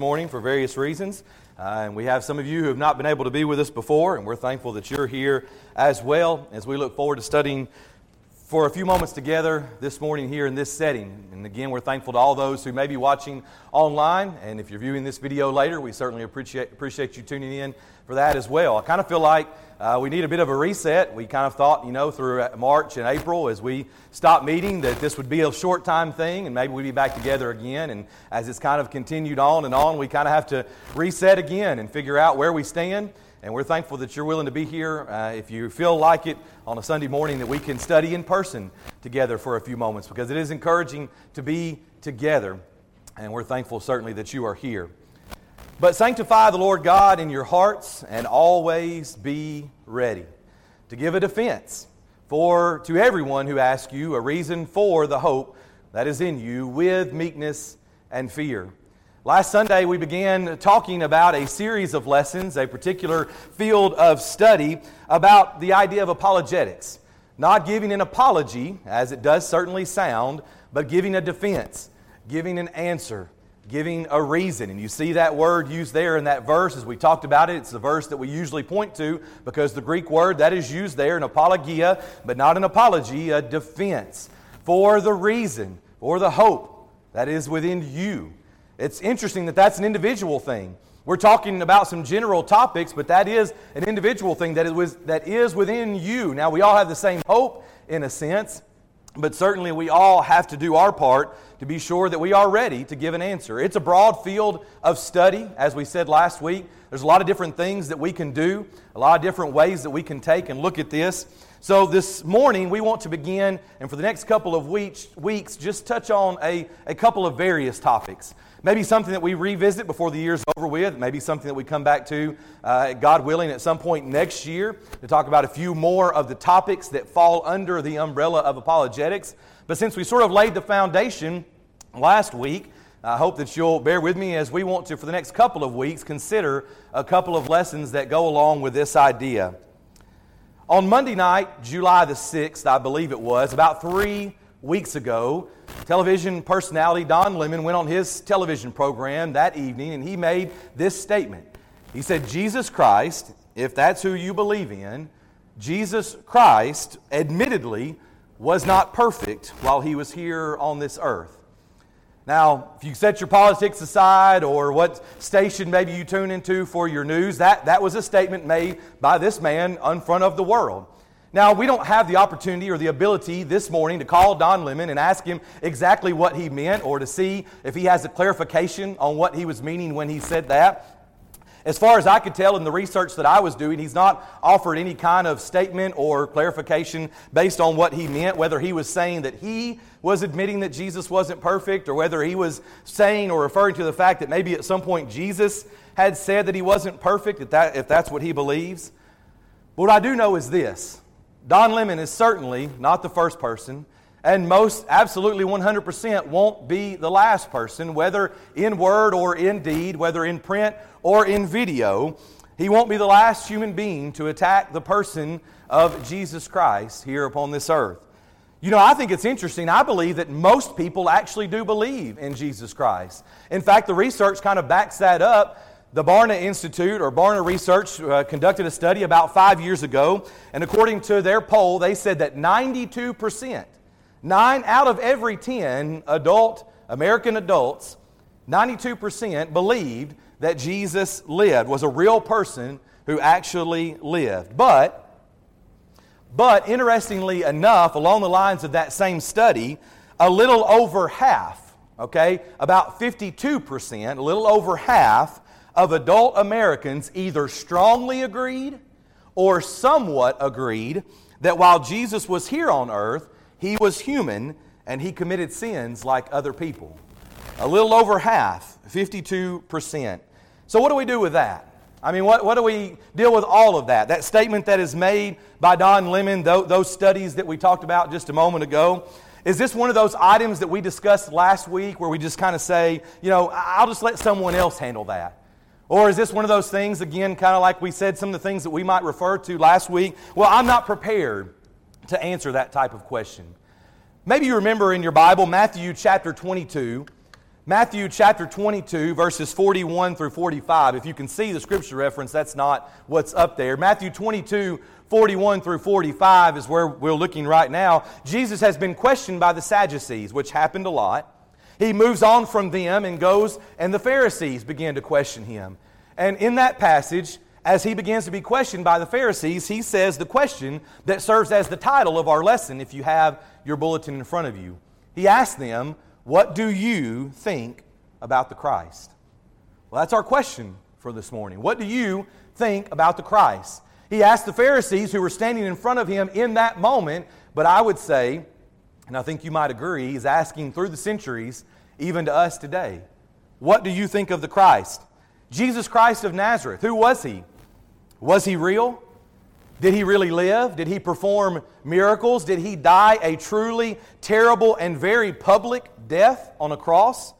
morning for various reasons. Uh, and we have some of you who have not been able to be with us before, and we're thankful that you're here as well as we look forward to studying for a few moments together this morning here in this setting. And again, we're thankful to all those who may be watching online. And if you're viewing this video later, we certainly appreciate, appreciate you tuning in for that as well. I kind of feel like uh, we need a bit of a reset. We kind of thought, you know, through March and April as we stopped meeting that this would be a short time thing and maybe we'd be back together again. And as it's kind of continued on and on, we kind of have to reset again and figure out where we stand. And we're thankful that you're willing to be here. Uh, if you feel like it on a Sunday morning, that we can study in person together for a few moments because it is encouraging to be together. And we're thankful, certainly, that you are here. But sanctify the Lord God in your hearts and always be ready to give a defense for to everyone who asks you a reason for the hope that is in you with meekness and fear. Last Sunday, we began talking about a series of lessons, a particular field of study about the idea of apologetics. Not giving an apology, as it does certainly sound, but giving a defense, giving an answer, giving a reason. And you see that word used there in that verse as we talked about it. It's the verse that we usually point to because the Greek word that is used there, an apologia, but not an apology, a defense for the reason, for the hope that is within you. It's interesting that that's an individual thing. We're talking about some general topics, but that is an individual thing that is, that is within you. Now, we all have the same hope in a sense, but certainly we all have to do our part to be sure that we are ready to give an answer. It's a broad field of study, as we said last week. There's a lot of different things that we can do, a lot of different ways that we can take and look at this. So, this morning we want to begin, and for the next couple of weeks, weeks just touch on a, a couple of various topics. Maybe something that we revisit before the year's over with. Maybe something that we come back to, uh, God willing, at some point next year to talk about a few more of the topics that fall under the umbrella of apologetics. But since we sort of laid the foundation last week, I hope that you'll bear with me as we want to, for the next couple of weeks, consider a couple of lessons that go along with this idea. On Monday night, July the 6th, I believe it was, about three weeks ago, television personality Don Lemon went on his television program that evening and he made this statement. He said, Jesus Christ, if that's who you believe in, Jesus Christ admittedly was not perfect while he was here on this earth. Now, if you set your politics aside or what station maybe you tune into for your news, that, that was a statement made by this man in front of the world. Now, we don't have the opportunity or the ability this morning to call Don Lemon and ask him exactly what he meant or to see if he has a clarification on what he was meaning when he said that. As far as I could tell in the research that I was doing, he's not offered any kind of statement or clarification based on what he meant, whether he was saying that he was admitting that Jesus wasn't perfect, or whether he was saying or referring to the fact that maybe at some point Jesus had said that he wasn't perfect, if, that, if that's what he believes. But what I do know is this Don Lemon is certainly not the first person, and most absolutely 100% won't be the last person, whether in word or in deed, whether in print or in video. He won't be the last human being to attack the person of Jesus Christ here upon this earth. You know, I think it's interesting. I believe that most people actually do believe in Jesus Christ. In fact, the research kind of backs that up the Barna Institute or Barna Research uh, conducted a study about five years ago, and according to their poll, they said that 92%, nine out of every 10 adult, American adults, 92% believed that Jesus lived, was a real person who actually lived. But, but interestingly enough, along the lines of that same study, a little over half, okay, about 52%, a little over half, of adult Americans either strongly agreed or somewhat agreed that while Jesus was here on earth, he was human and he committed sins like other people. A little over half, 52%. So, what do we do with that? I mean, what, what do we deal with all of that? That statement that is made by Don Lemon, those studies that we talked about just a moment ago. Is this one of those items that we discussed last week where we just kind of say, you know, I'll just let someone else handle that? Or is this one of those things, again, kind of like we said, some of the things that we might refer to last week? Well, I'm not prepared to answer that type of question. Maybe you remember in your Bible, Matthew chapter 22. Matthew chapter 22, verses 41 through 45. If you can see the scripture reference, that's not what's up there. Matthew 22, 41 through 45 is where we're looking right now. Jesus has been questioned by the Sadducees, which happened a lot. He moves on from them and goes, and the Pharisees begin to question him. And in that passage, as he begins to be questioned by the Pharisees, he says the question that serves as the title of our lesson, if you have your bulletin in front of you. He asks them, what do you think about the Christ? Well, that's our question for this morning. What do you think about the Christ? He asked the Pharisees who were standing in front of him in that moment, but I would say, and I think you might agree, he's asking through the centuries, even to us today, what do you think of the Christ? Jesus Christ of Nazareth, who was he? Was he real? Did he really live? Did he perform miracles? Did he die a truly terrible and very public death on a cross?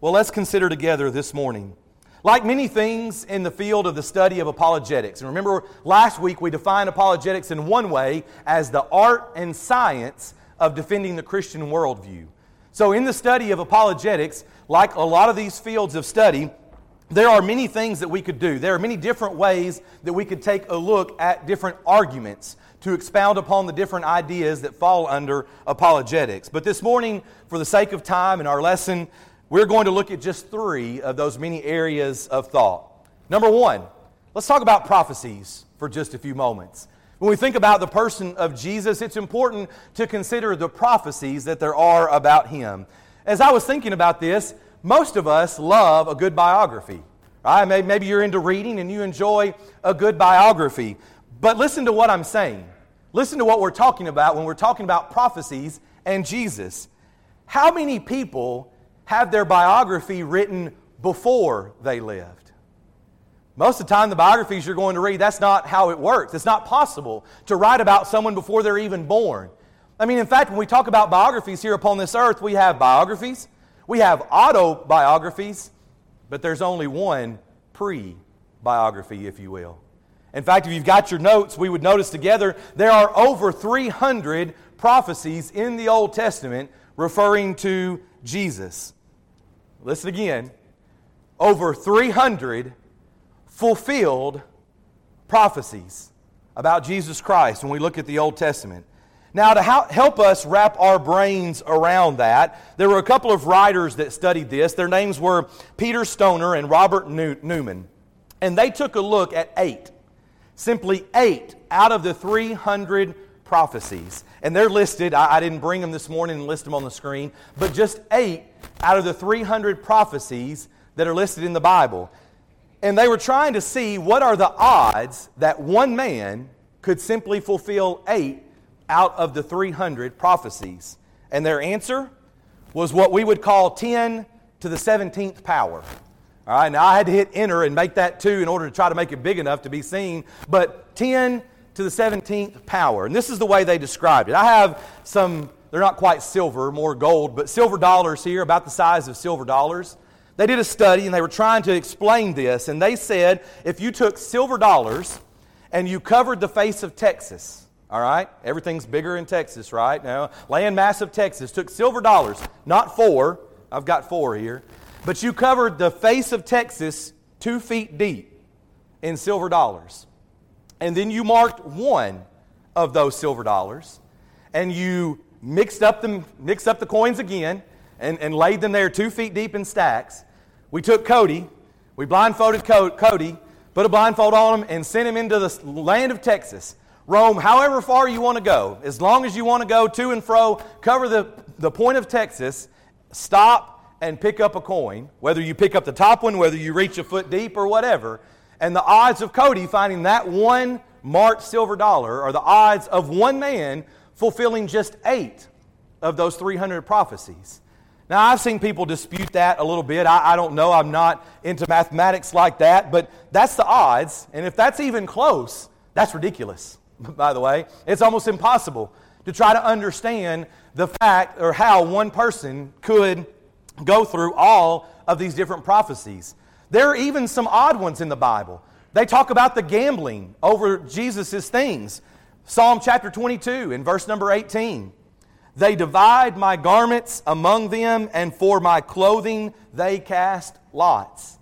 Well, let's consider together this morning. Like many things in the field of the study of apologetics, and remember last week we defined apologetics in one way as the art and science of defending the Christian worldview. So, in the study of apologetics, like a lot of these fields of study, there are many things that we could do. There are many different ways that we could take a look at different arguments to expound upon the different ideas that fall under apologetics. But this morning, for the sake of time in our lesson, we're going to look at just three of those many areas of thought. Number one, let's talk about prophecies for just a few moments. When we think about the person of Jesus, it's important to consider the prophecies that there are about him. As I was thinking about this, most of us love a good biography. Right? Maybe you're into reading and you enjoy a good biography. But listen to what I'm saying. Listen to what we're talking about when we're talking about prophecies and Jesus. How many people have their biography written before they lived? Most of the time, the biographies you're going to read, that's not how it works. It's not possible to write about someone before they're even born. I mean, in fact, when we talk about biographies here upon this earth, we have biographies, we have autobiographies, but there's only one pre biography, if you will. In fact, if you've got your notes, we would notice together there are over 300 prophecies in the Old Testament referring to Jesus. Listen again. Over 300 fulfilled prophecies about Jesus Christ when we look at the Old Testament. Now, to help us wrap our brains around that, there were a couple of writers that studied this. Their names were Peter Stoner and Robert Newman. And they took a look at eight, simply eight out of the 300 prophecies. And they're listed, I, I didn't bring them this morning and list them on the screen, but just eight out of the 300 prophecies that are listed in the Bible. And they were trying to see what are the odds that one man could simply fulfill eight out of the 300 prophecies. And their answer was what we would call 10 to the 17th power. All right, now I had to hit enter and make that 2 in order to try to make it big enough to be seen, but 10 to the 17th power. And this is the way they described it. I have some, they're not quite silver, more gold, but silver dollars here, about the size of silver dollars. They did a study and they were trying to explain this, and they said if you took silver dollars and you covered the face of Texas, all right? Everything's bigger in Texas, right? Now, land mass of Texas took silver dollars, not four. I've got four here. But you covered the face of Texas two feet deep in silver dollars. And then you marked one of those silver dollars and you mixed up, them, mixed up the coins again and, and laid them there two feet deep in stacks. We took Cody, we blindfolded Cody, put a blindfold on him, and sent him into the land of Texas roam however far you want to go, as long as you want to go to and fro, cover the, the point of Texas, stop and pick up a coin, whether you pick up the top one, whether you reach a foot deep or whatever. And the odds of Cody finding that one marked silver dollar are the odds of one man fulfilling just eight of those 300 prophecies. Now, I've seen people dispute that a little bit. I, I, don't know. I'm not into mathematics like that, but that's the odds. And if that's even close, that's ridiculous. By the way. It's almost impossible to try to understand the fact or how one person could go through all of these different prophecies. There are even some odd ones in the Bible. They talk about the gambling over Jesus' things. Psalm chapter 22 in verse number 18. They divide my garments among them, and for my clothing they cast lots.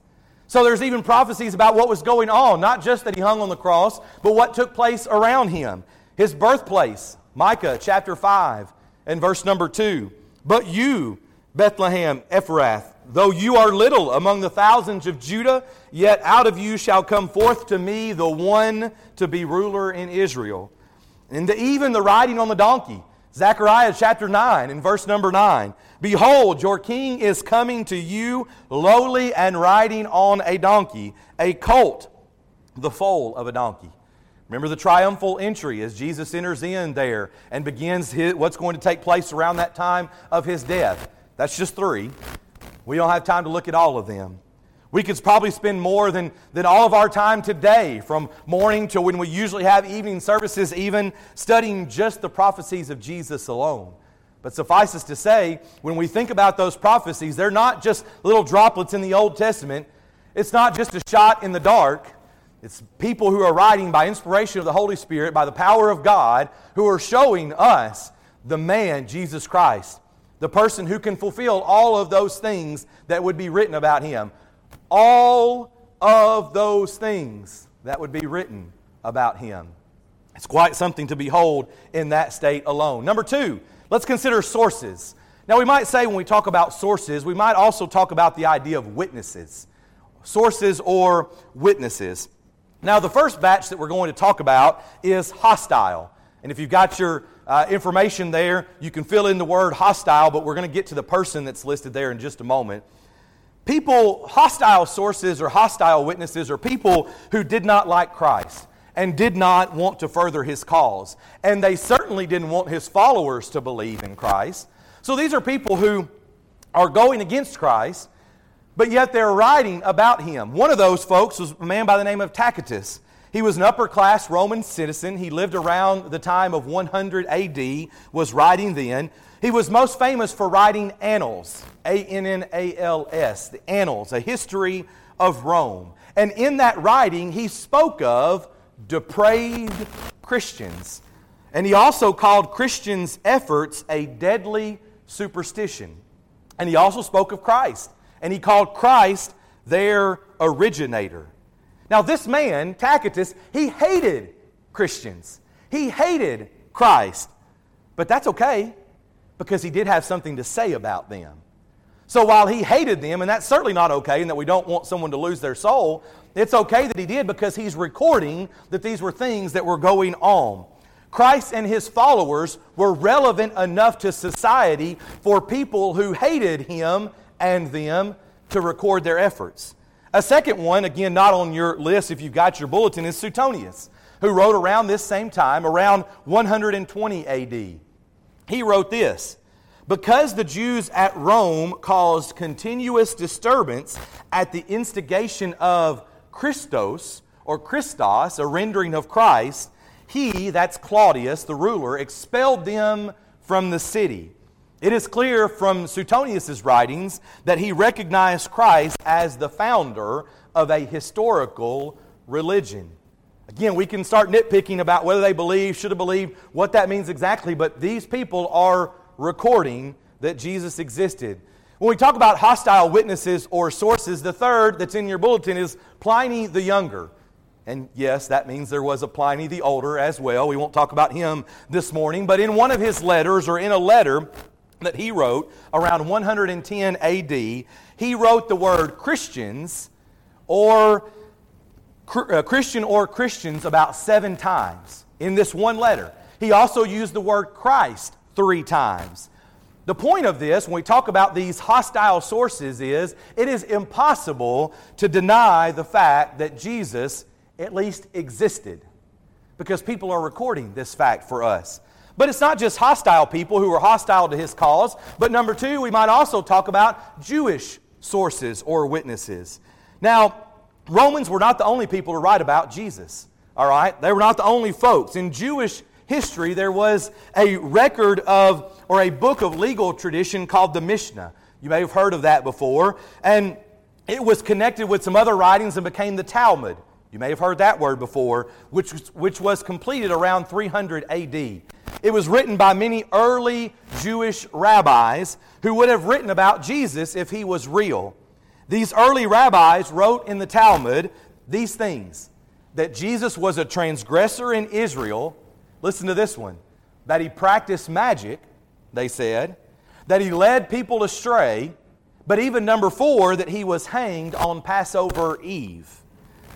So there's even prophecies about what was going on, not just that he hung on the cross, but what took place around him. His birthplace, Micah chapter 5 and verse number 2. But you, Bethlehem Ephrath, though you are little among the thousands of Judah, yet out of you shall come forth to me the one to be ruler in Israel. And even the riding on the donkey, Zechariah chapter 9 and verse number 9. Behold, your king is coming to you lowly and riding on a donkey, a colt, the foal of a donkey. Remember the triumphal entry as Jesus enters in there and begins his, what's going to take place around that time of his death. That's just three. We don't have time to look at all of them. We could probably spend more than, than all of our time today, from morning to when we usually have evening services, even studying just the prophecies of Jesus alone. But suffice us to say, when we think about those prophecies, they're not just little droplets in the Old Testament. It's not just a shot in the dark. It's people who are writing by inspiration of the Holy Spirit, by the power of God, who are showing us the man, Jesus Christ, the person who can fulfill all of those things that would be written about him all of those things that would be written about him. It's quite something to behold in that state alone. Number two, let's consider sources. Now, we might say when we talk about sources, we might also talk about the idea of witnesses. Sources or witnesses. Now, the first batch that we're going to talk about is hostile. And if you've got your uh, information there, you can fill in the word hostile, but we're going to get to the person that's listed there in just a moment. People, hostile sources or hostile witnesses, are people who did not like Christ and did not want to further his cause. And they certainly didn't want his followers to believe in Christ. So these are people who are going against Christ, but yet they're writing about him. One of those folks was a man by the name of Tacitus. He was an upper class Roman citizen. He lived around the time of 100 AD, was writing then. He was most famous for writing Annals, A N N A L S, the Annals, a history of Rome. And in that writing, he spoke of depraved Christians. And he also called Christians' efforts a deadly superstition. And he also spoke of Christ. And he called Christ their originator. Now, this man, Tacitus, he hated Christians. He hated Christ. But that's okay because he did have something to say about them. So while he hated them, and that's certainly not okay, and that we don't want someone to lose their soul, it's okay that he did because he's recording that these were things that were going on. Christ and his followers were relevant enough to society for people who hated him and them to record their efforts. A second one, again, not on your list if you've got your bulletin, is Suetonius, who wrote around this same time, around 120 AD. He wrote this Because the Jews at Rome caused continuous disturbance at the instigation of Christos, or Christos, a rendering of Christ, he, that's Claudius, the ruler, expelled them from the city. It is clear from Suetonius' writings that he recognized Christ as the founder of a historical religion. Again, we can start nitpicking about whether they believe, should have believed, what that means exactly, but these people are recording that Jesus existed. When we talk about hostile witnesses or sources, the third that's in your bulletin is Pliny the Younger. And yes, that means there was a Pliny the Older as well. We won't talk about him this morning, but in one of his letters, or in a letter that he wrote around 110 AD, he wrote the word Christians or uh, Christian or Christians about seven times in this one letter. He also used the word Christ three times. The point of this, when we talk about these hostile sources, is it is impossible to deny the fact that Jesus at least existed because people are recording this fact for us. But it's not just hostile people who are hostile to his cause, but number two, we might also talk about Jewish sources or witnesses. Now, Romans were not the only people to write about Jesus, all right? They were not the only folks. In Jewish history, there was a record of, or a book of legal tradition called the Mishnah. You may have heard of that before. And it was connected with some other writings and became the Talmud. You may have heard that word before, which which was completed around 300 AD. It was written by many early Jewish rabbis who would have written about Jesus if he was real. These early rabbis wrote in the Talmud these things that Jesus was a transgressor in Israel. Listen to this one that he practiced magic, they said, that he led people astray, but even number four, that he was hanged on Passover Eve.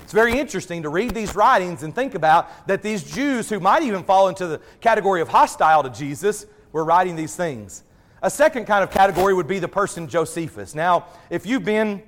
It's very interesting to read these writings and think about that these Jews, who might even fall into the category of hostile to Jesus, were writing these things. A second kind of category would be the person Josephus. Now, if you've been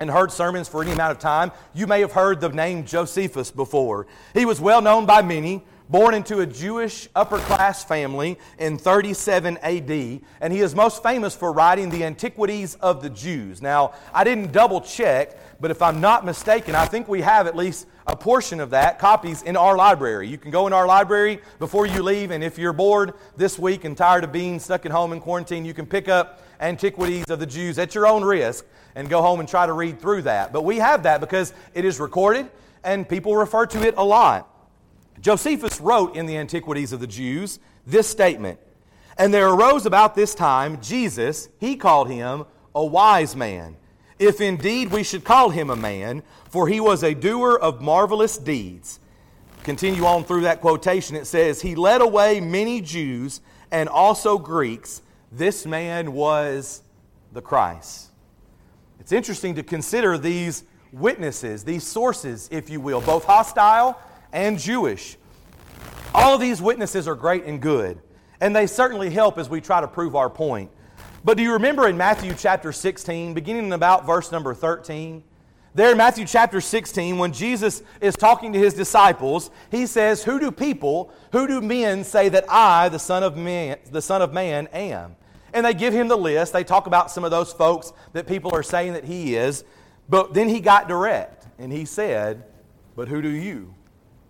and heard sermons for any amount of time, you may have heard the name Josephus before. He was well known by many born into a Jewish upper class family in 37 AD, and he is most famous for writing the Antiquities of the Jews. Now, I didn't double check, but if I'm not mistaken, I think we have at least a portion of that, copies in our library. You can go in our library before you leave, and if you're bored this week and tired of being stuck at home in quarantine, you can pick up Antiquities of the Jews at your own risk and go home and try to read through that. But we have that because it is recorded and people refer to it a lot. Josephus wrote in the Antiquities of the Jews this statement And there arose about this time Jesus, he called him a wise man, if indeed we should call him a man, for he was a doer of marvelous deeds. Continue on through that quotation. It says, He led away many Jews and also Greeks. This man was the Christ. It's interesting to consider these witnesses, these sources, if you will, both hostile and Jewish. All these witnesses are great and good, and they certainly help as we try to prove our point. But do you remember in Matthew chapter 16, beginning about verse number 13? There in Matthew chapter 16, when Jesus is talking to his disciples, he says, Who do people, who do men say that I, the Son of Man, the Son of Man, am? And they give him the list. They talk about some of those folks that people are saying that he is. But then he got direct, and he said, But who do you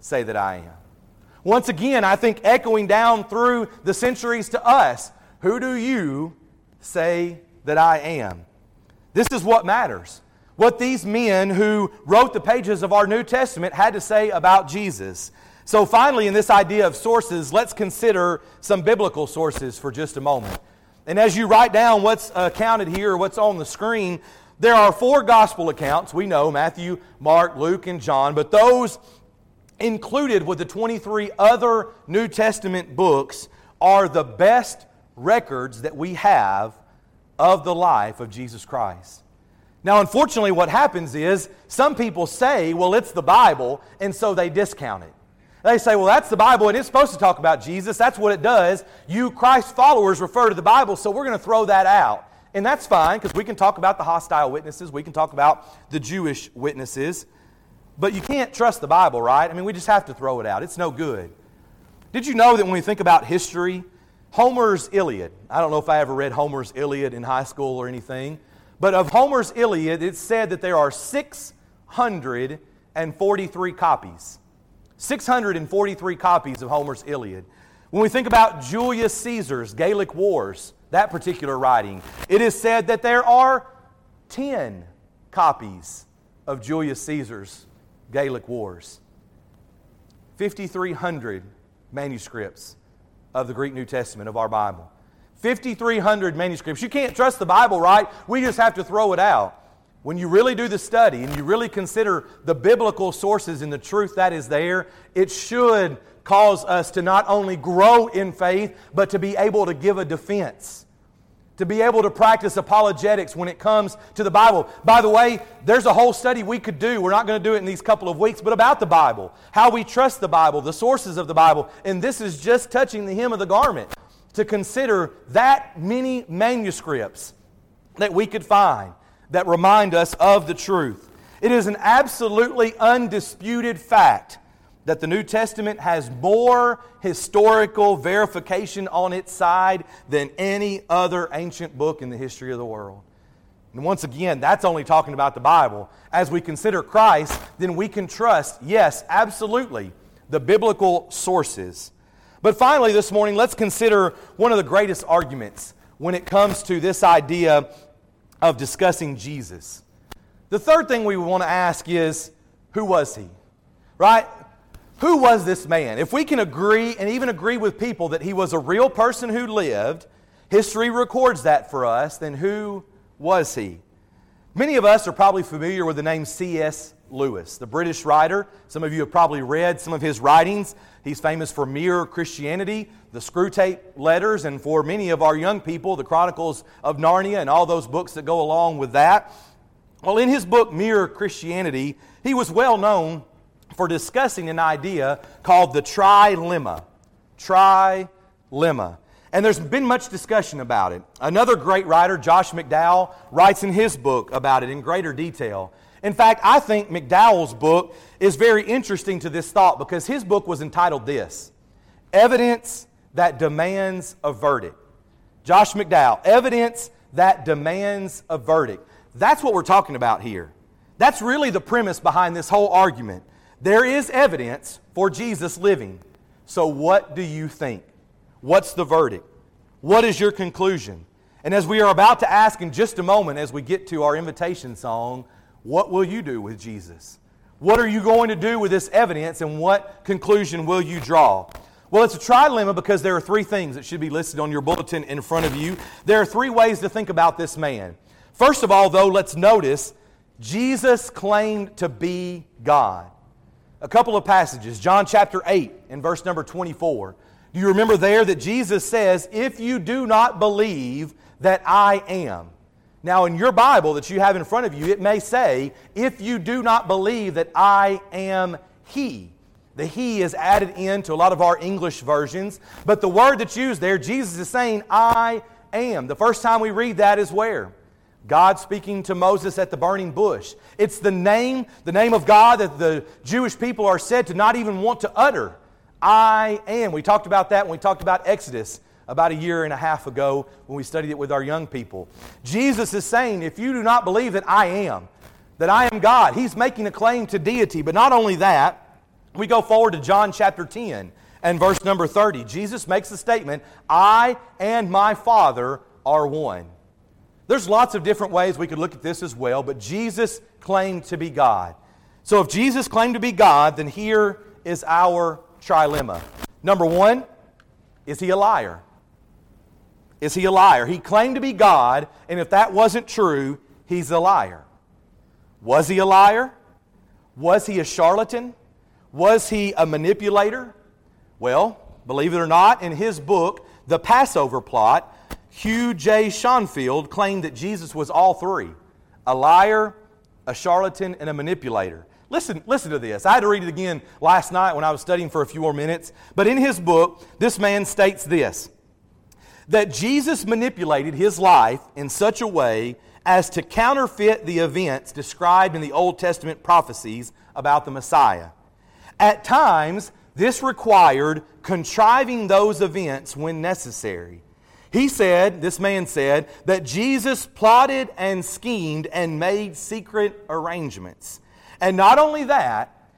say that I am. Once again, I think echoing down through the centuries to us, who do you say that I am? This is what matters. What these men who wrote the pages of our New Testament had to say about Jesus. So, finally, in this idea of sources, let's consider some biblical sources for just a moment. And as you write down what's accounted here, what's on the screen, there are four gospel accounts. We know Matthew, Mark, Luke, and John, but those included with the 23 other New Testament books, are the best records that we have of the life of Jesus Christ. Now, unfortunately, what happens is some people say, well, it's the Bible, and so they discount it. They say, well, that's the Bible, and it's supposed to talk about Jesus. That's what it does. You Christ followers refer to the Bible, so we're going to throw that out. And that's fine, because we can talk about the hostile witnesses, we can talk about the Jewish witnesses. But you can't trust the Bible, right? I mean, we just have to throw it out. It's no good. Did you know that when we think about history, Homer's Iliad, I don't know if I ever read Homer's Iliad in high school or anything, but of Homer's Iliad, it's said that there are 643 copies. 643 copies of Homer's Iliad. When we think about Julius Caesar's Gallic Wars, that particular writing, it is said that there are 10 copies of Julius Caesar's Gallic Wars. 5,300 manuscripts of the Greek New Testament of our Bible. 5,300 manuscripts. You can't trust the Bible, right? We just have to throw it out. When you really do the study and you really consider the biblical sources and the truth that is there, it should cause us to not only grow in faith, but to be able to give a defense to be able to practice apologetics when it comes to the Bible. By the way, there's a whole study we could do. We're not going to do it in these couple of weeks, but about the Bible, how we trust the Bible, the sources of the Bible. And this is just touching the hem of the garment to consider that many manuscripts that we could find that remind us of the truth. It is an absolutely undisputed fact that the New Testament has more historical verification on its side than any other ancient book in the history of the world. And once again, that's only talking about the Bible. As we consider Christ, then we can trust, yes, absolutely, the biblical sources. But finally, this morning, let's consider one of the greatest arguments when it comes to this idea of discussing Jesus. The third thing we want to ask is who was he? Right? Who was this man? If we can agree and even agree with people that he was a real person who lived, history records that for us, then who was he? Many of us are probably familiar with the name C.S. Lewis, the British writer. Some of you have probably read some of his writings. He's famous for Mere Christianity, the Screwtape Letters, and for many of our young people, the Chronicles of Narnia and all those books that go along with that. Well, in his book, Mere Christianity, he was well known for discussing an idea called the trilemma. Trilemma. And there's been much discussion about it. Another great writer, Josh McDowell, writes in his book about it in greater detail. In fact, I think McDowell's book is very interesting to this thought because his book was entitled This Evidence That Demands a Verdict. Josh McDowell, Evidence That Demands a Verdict. That's what we're talking about here. That's really the premise behind this whole argument. There is evidence for Jesus living. So, what do you think? What's the verdict? What is your conclusion? And as we are about to ask in just a moment, as we get to our invitation song, what will you do with Jesus? What are you going to do with this evidence, and what conclusion will you draw? Well, it's a trilemma because there are three things that should be listed on your bulletin in front of you. There are three ways to think about this man. First of all, though, let's notice Jesus claimed to be God a couple of passages. John chapter 8 and verse number 24. Do you remember there that Jesus says, If you do not believe that I am? Now, in your Bible that you have in front of you, it may say, If you do not believe that I am He. The He is added into a lot of our English versions, but the word that's used there, Jesus is saying, I am. The first time we read that is where? God speaking to Moses at the burning bush. It's the name, the name of God that the Jewish people are said to not even want to utter. I am. We talked about that when we talked about Exodus about a year and a half ago when we studied it with our young people. Jesus is saying, if you do not believe that I am, that I am God, he's making a claim to deity. But not only that, we go forward to John chapter 10 and verse number 30. Jesus makes the statement, I and my Father are one. There's lots of different ways we could look at this as well, but Jesus claimed to be God. So if Jesus claimed to be God, then here is our trilemma. Number one, is he a liar? Is he a liar? He claimed to be God, and if that wasn't true, he's a liar. Was he a liar? Was he a charlatan? Was he a manipulator? Well, believe it or not, in his book, The Passover Plot, Hugh J. Schonfield claimed that Jesus was all three a liar, a charlatan, and a manipulator. Listen, listen to this. I had to read it again last night when I was studying for a few more minutes. But in his book, this man states this that Jesus manipulated his life in such a way as to counterfeit the events described in the Old Testament prophecies about the Messiah. At times, this required contriving those events when necessary. He said, this man said, that Jesus plotted and schemed and made secret arrangements. And not only that,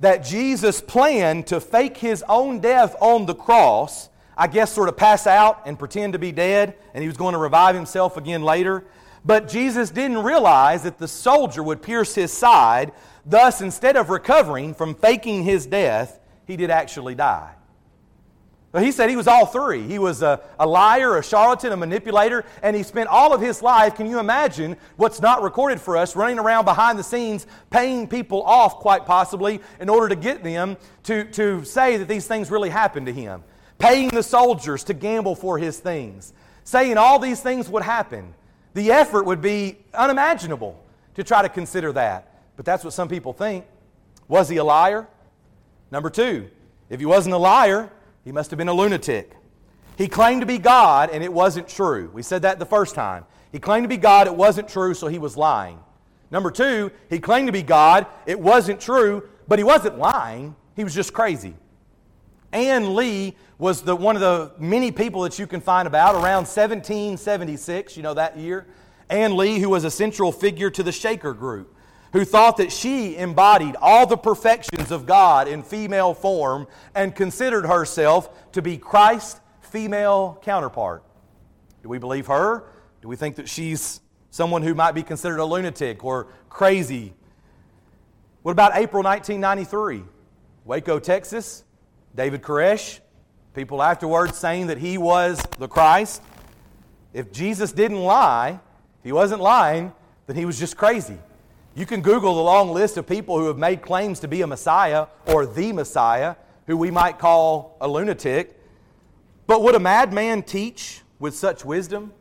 that Jesus planned to fake his own death on the cross, I guess sort of pass out and pretend to be dead, and he was going to revive himself again later. But Jesus didn't realize that the soldier would pierce his side. Thus, instead of recovering from faking his death, he did actually die. He said he was all three. He was a, a, liar, a charlatan, a manipulator, and he spent all of his life, can you imagine what's not recorded for us, running around behind the scenes, paying people off, quite possibly, in order to get them to, to say that these things really happened to him. Paying the soldiers to gamble for his things. Saying all these things would happen. The effort would be unimaginable to try to consider that. But that's what some people think. Was he a liar? Number two, if he wasn't a liar, he must have been a lunatic. He claimed to be God, and it wasn't true. We said that the first time. He claimed to be God, it wasn't true, so he was lying. Number two, he claimed to be God, it wasn't true, but he wasn't lying, he was just crazy. Ann Lee was the, one of the many people that you can find about around 1776, you know that year. Ann Lee, who was a central figure to the Shaker group who thought that she embodied all the perfections of God in female form and considered herself to be Christ's female counterpart. Do we believe her? Do we think that she's someone who might be considered a lunatic or crazy? What about April 1993? Waco, Texas, David Koresh, people afterwards saying that he was the Christ. If Jesus didn't lie, he wasn't lying, then he was just crazy. You can Google the long list of people who have made claims to be a Messiah or the Messiah, who we might call a lunatic. But would a madman teach with such wisdom?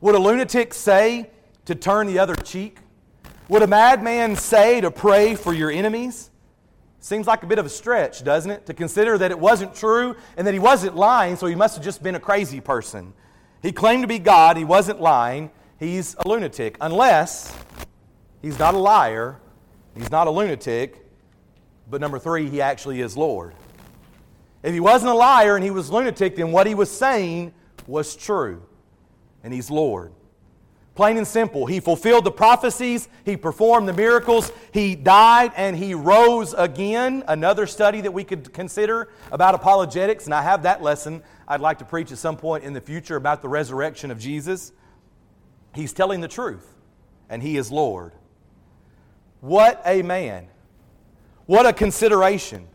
Would a lunatic say to turn the other cheek? Would a madman say to pray for your enemies? Seems like a bit of a stretch, doesn't it? To consider that it wasn't true and that he wasn't lying, so he must have just been a crazy person. He claimed to be God, he wasn't lying, he's a lunatic. Unless he's not a liar, he's not a lunatic, but number three, he actually is Lord. If he wasn't a liar and he was lunatic, then what he was saying was true, and he's Lord. Plain and simple. He fulfilled the prophecies, he performed the miracles, he died, and he rose again. Another study that we could consider about apologetics, and I have that lesson I'd like to preach at some point in the future about the resurrection of Jesus. He's telling the truth, and he is Lord. What a man! What a consideration.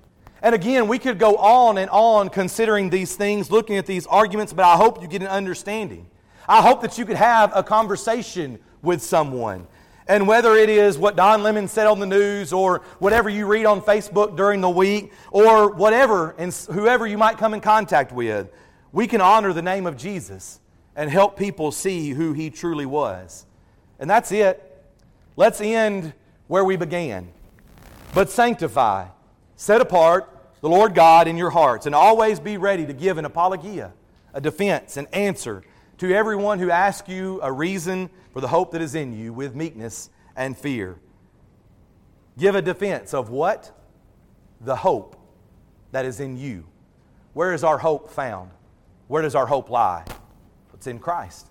And again, we could go on and on considering these things, looking at these arguments, but I hope you get an understanding. I hope that you could have a conversation with someone. And whether it is what Don Lemon said on the news or whatever you read on Facebook during the week or whatever and whoever you might come in contact with, we can honor the name of Jesus and help people see who he truly was. And that's it. Let's end where we began. But sanctify, set apart the Lord God in your hearts, and always be ready to give an apologia, a defense, an answer to everyone who asks you a reason for the hope that is in you with meekness and fear. Give a defense of what? The hope that is in you. Where is our hope found? Where does our hope lie? It's in Christ,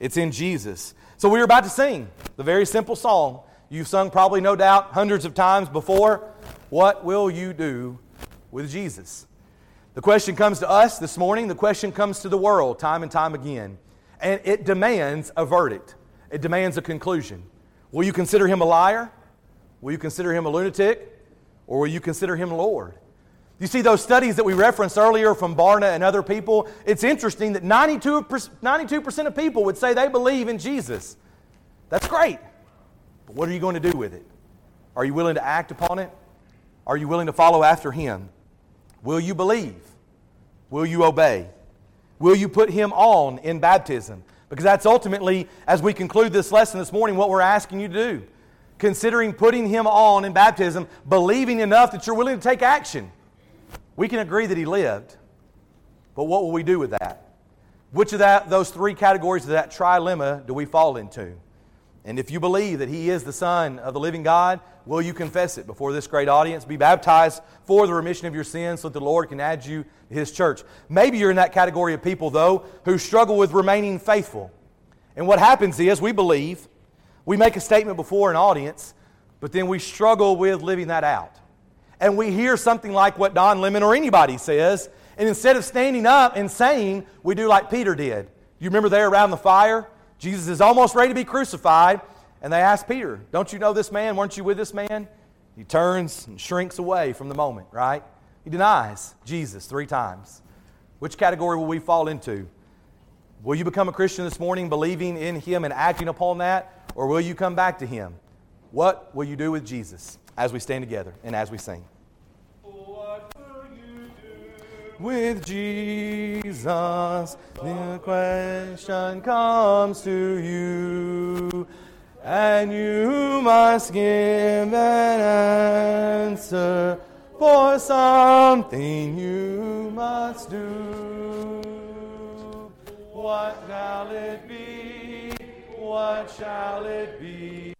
it's in Jesus. So we are about to sing the very simple song you've sung probably, no doubt, hundreds of times before. What will you do with Jesus? The question comes to us this morning. The question comes to the world time and time again. And it demands a verdict, it demands a conclusion. Will you consider him a liar? Will you consider him a lunatic? Or will you consider him Lord? You see, those studies that we referenced earlier from Barna and other people, it's interesting that 92%, 92% of people would say they believe in Jesus. That's great. But what are you going to do with it? Are you willing to act upon it? Are you willing to follow after Him? Will you believe? Will you obey? Will you put him on in baptism? Because that's ultimately, as we conclude this lesson this morning, what we're asking you to do. Considering putting him on in baptism, believing enough that you're willing to take action. We can agree that he lived, but what will we do with that? Which of that, those three categories of that trilemma do we fall into? And if you believe that He is the Son of the living God, will you confess it before this great audience? Be baptized for the remission of your sins so that the Lord can add you to His church. Maybe you're in that category of people, though, who struggle with remaining faithful. And what happens is we believe, we make a statement before an audience, but then we struggle with living that out. And we hear something like what Don Lemon or anybody says, and instead of standing up and saying, we do like Peter did. You remember there around the fire? Jesus is almost ready to be crucified, and they ask Peter, Don't you know this man? Weren't you with this man? He turns and shrinks away from the moment, right? He denies Jesus three times. Which category will we fall into? Will you become a Christian this morning believing in Him and acting upon that? Or will you come back to Him? What will you do with Jesus as we stand together and as we sing? With Jesus, the question comes to you, and you must give an answer for something you must do. What shall it be? What shall it be?